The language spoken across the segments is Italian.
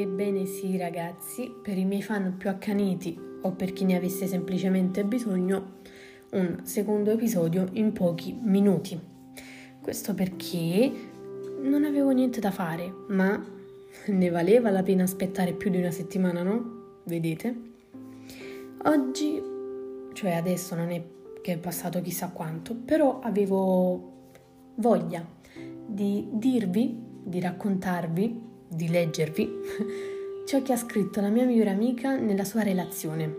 Ebbene sì ragazzi, per i miei fan più accaniti o per chi ne avesse semplicemente bisogno, un secondo episodio in pochi minuti. Questo perché non avevo niente da fare, ma ne valeva la pena aspettare più di una settimana, no? Vedete? Oggi, cioè adesso non è che è passato chissà quanto, però avevo voglia di dirvi, di raccontarvi di leggervi ciò che ha scritto la mia migliore amica nella sua relazione,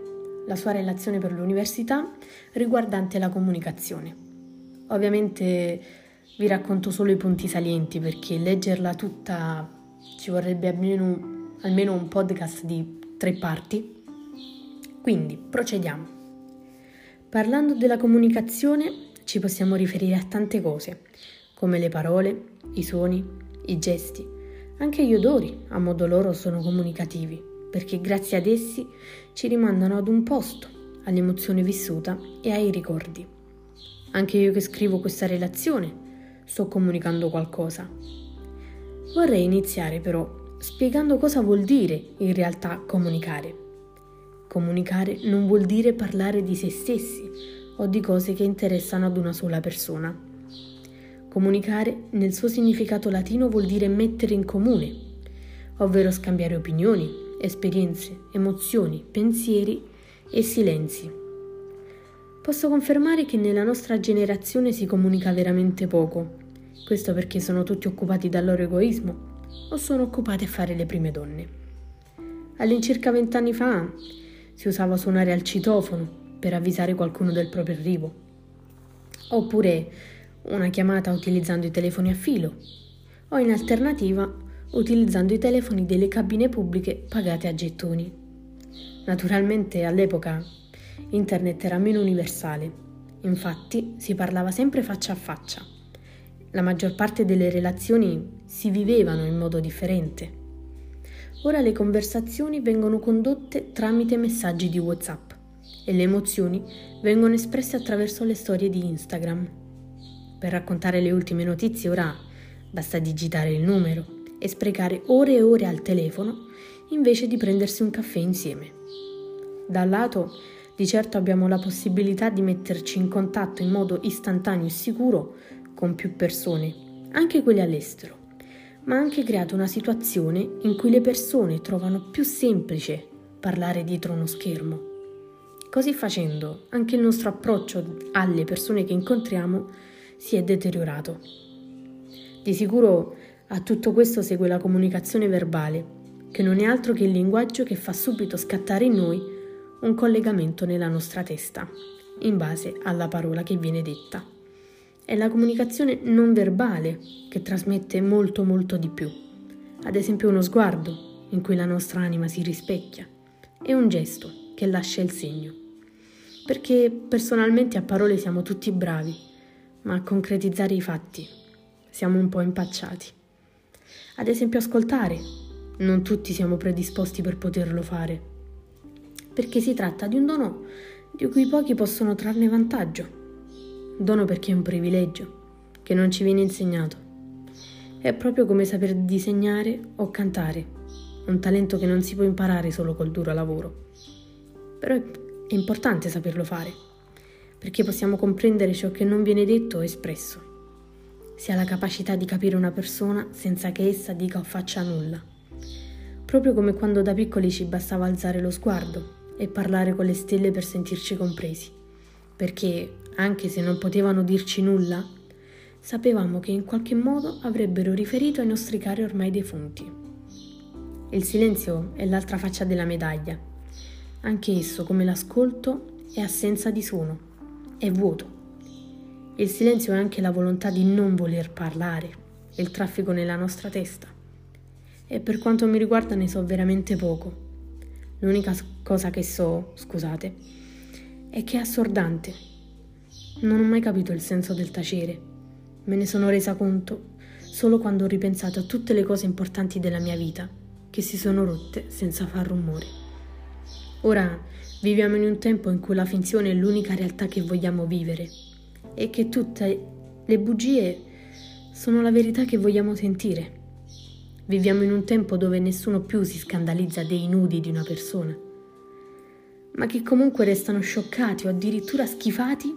la sua relazione per l'università riguardante la comunicazione. Ovviamente vi racconto solo i punti salienti perché leggerla tutta ci vorrebbe almeno, almeno un podcast di tre parti. Quindi procediamo. Parlando della comunicazione ci possiamo riferire a tante cose, come le parole, i suoni, i gesti anche gli odori, a modo loro, sono comunicativi, perché grazie ad essi ci rimandano ad un posto, all'emozione vissuta e ai ricordi. Anche io che scrivo questa relazione sto comunicando qualcosa. Vorrei iniziare però spiegando cosa vuol dire in realtà comunicare. Comunicare non vuol dire parlare di se stessi o di cose che interessano ad una sola persona Comunicare nel suo significato latino vuol dire mettere in comune, ovvero scambiare opinioni, esperienze, emozioni, pensieri e silenzi. Posso confermare che nella nostra generazione si comunica veramente poco. Questo perché sono tutti occupati dal loro egoismo o sono occupati a fare le prime donne. All'incirca vent'anni fa si usava suonare al citofono per avvisare qualcuno del proprio arrivo. Oppure una chiamata utilizzando i telefoni a filo o in alternativa utilizzando i telefoni delle cabine pubbliche pagate a gettoni. Naturalmente all'epoca internet era meno universale, infatti si parlava sempre faccia a faccia. La maggior parte delle relazioni si vivevano in modo differente. Ora le conversazioni vengono condotte tramite messaggi di WhatsApp e le emozioni vengono espresse attraverso le storie di Instagram. Per raccontare le ultime notizie ora basta digitare il numero e sprecare ore e ore al telefono invece di prendersi un caffè insieme. Da un lato, di certo abbiamo la possibilità di metterci in contatto in modo istantaneo e sicuro con più persone, anche quelle all'estero, ma ha anche creato una situazione in cui le persone trovano più semplice parlare dietro uno schermo. Così facendo, anche il nostro approccio alle persone che incontriamo si è deteriorato. Di sicuro a tutto questo segue la comunicazione verbale, che non è altro che il linguaggio che fa subito scattare in noi un collegamento nella nostra testa, in base alla parola che viene detta. È la comunicazione non verbale che trasmette molto molto di più. Ad esempio uno sguardo in cui la nostra anima si rispecchia e un gesto che lascia il segno. Perché personalmente a parole siamo tutti bravi, ma a concretizzare i fatti siamo un po' impacciati. Ad esempio ascoltare, non tutti siamo predisposti per poterlo fare, perché si tratta di un dono di cui pochi possono trarne vantaggio. Dono perché è un privilegio che non ci viene insegnato. È proprio come saper disegnare o cantare, un talento che non si può imparare solo col duro lavoro. Però è, importante saperlo fare perché possiamo comprendere ciò che non viene detto o espresso. Si ha la capacità di capire una persona senza che essa dica o faccia nulla. Proprio come quando da piccoli ci bastava alzare lo sguardo e parlare con le stelle per sentirci compresi. Perché, anche se non potevano dirci nulla, sapevamo che in qualche modo avrebbero riferito ai nostri cari ormai defunti. Il silenzio è l'altra faccia della medaglia. Anche esso, come l'ascolto, è assenza di suono è vuoto. Il silenzio è anche la volontà di non voler parlare, il traffico nella nostra testa. E per quanto mi riguarda ne so veramente poco. L'unica cosa che so, scusate, è che è assordante. Non ho mai capito il senso del tacere. Me ne sono resa conto solo quando ho ripensato a tutte le cose importanti della mia vita che si sono rotte senza far rumore. Ora Viviamo in un tempo in cui la finzione è l'unica realtà che vogliamo vivere e che tutte le bugie sono la verità che vogliamo sentire. Viviamo in un tempo dove nessuno più si scandalizza dei nudi di una persona, ma che comunque restano scioccati o addirittura schifati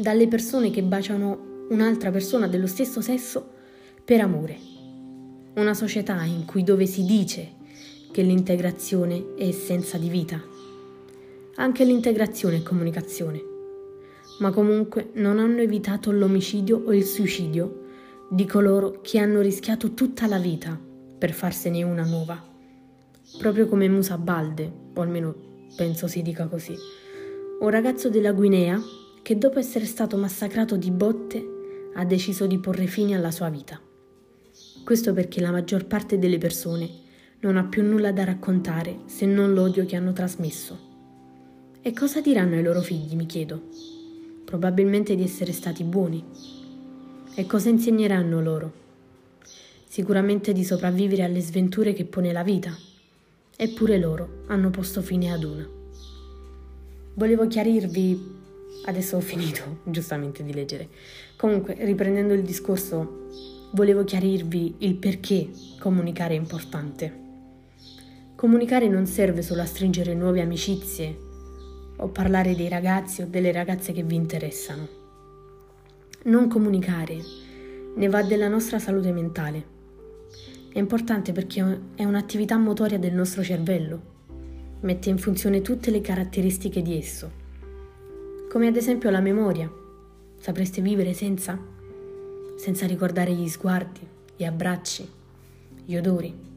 dalle persone che baciano un'altra persona dello stesso sesso per amore. Una società in cui dove si dice che l'integrazione è essenza di vita. Anche l'integrazione è comunicazione. Ma comunque non hanno evitato l'omicidio o il suicidio di coloro che hanno rischiato tutta la vita per farsene una nuova. Proprio come Musa Balde, o almeno penso si dica così, un ragazzo della Guinea che dopo essere stato massacrato di botte ha deciso di porre fine alla sua vita. Questo perché la maggior parte delle persone non ha più nulla da raccontare se non l'odio che hanno trasmesso. E cosa diranno ai loro figli, mi chiedo? Probabilmente di essere stati buoni. E cosa insegneranno loro? Sicuramente di sopravvivere alle sventure che pone la vita. Eppure loro hanno posto fine ad una. Volevo chiarirvi Adesso ho finito, giustamente, di leggere. Comunque, riprendendo il discorso, volevo chiarirvi il perché comunicare è importante. Comunicare non serve solo a stringere nuove amicizie o parlare dei ragazzi o delle ragazze che vi interessano. Non comunicare ne va della nostra salute mentale. È importante perché è un'attività motoria del nostro cervello, mette in funzione tutte le caratteristiche di esso come ad esempio la memoria. Sapreste vivere senza? Senza ricordare gli sguardi, gli abbracci, gli odori.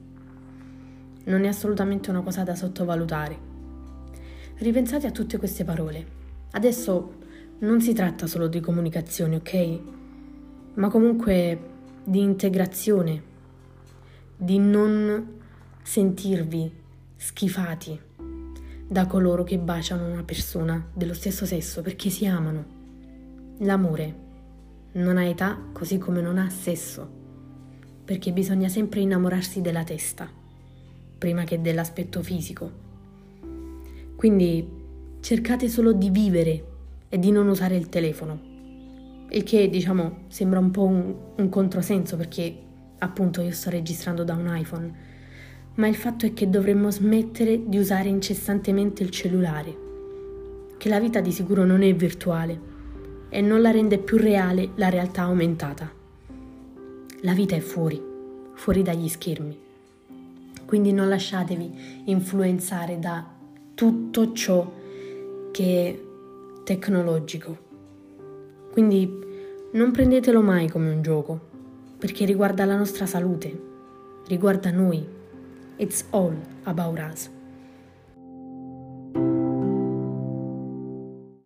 Non è assolutamente una cosa da sottovalutare. Ripensate a tutte queste parole. Adesso non si tratta solo di comunicazione, ok? Ma comunque di integrazione, di non sentirvi schifati da coloro che baciano una persona dello stesso sesso perché si amano. L'amore non ha età così come non ha sesso, perché bisogna sempre innamorarsi della testa, prima che dell'aspetto fisico. Quindi cercate solo di vivere e di non usare il telefono, il che diciamo sembra un po' un, un controsenso perché appunto io sto registrando da un iPhone ma il fatto è che dovremmo smettere di usare incessantemente il cellulare, che la vita di sicuro non è virtuale e non la rende più reale la realtà aumentata. La vita è fuori, fuori dagli schermi. Quindi non lasciatevi influenzare da tutto ciò che è tecnologico. Quindi non prendetelo mai come un gioco, perché riguarda la nostra salute, riguarda noi It's all about us.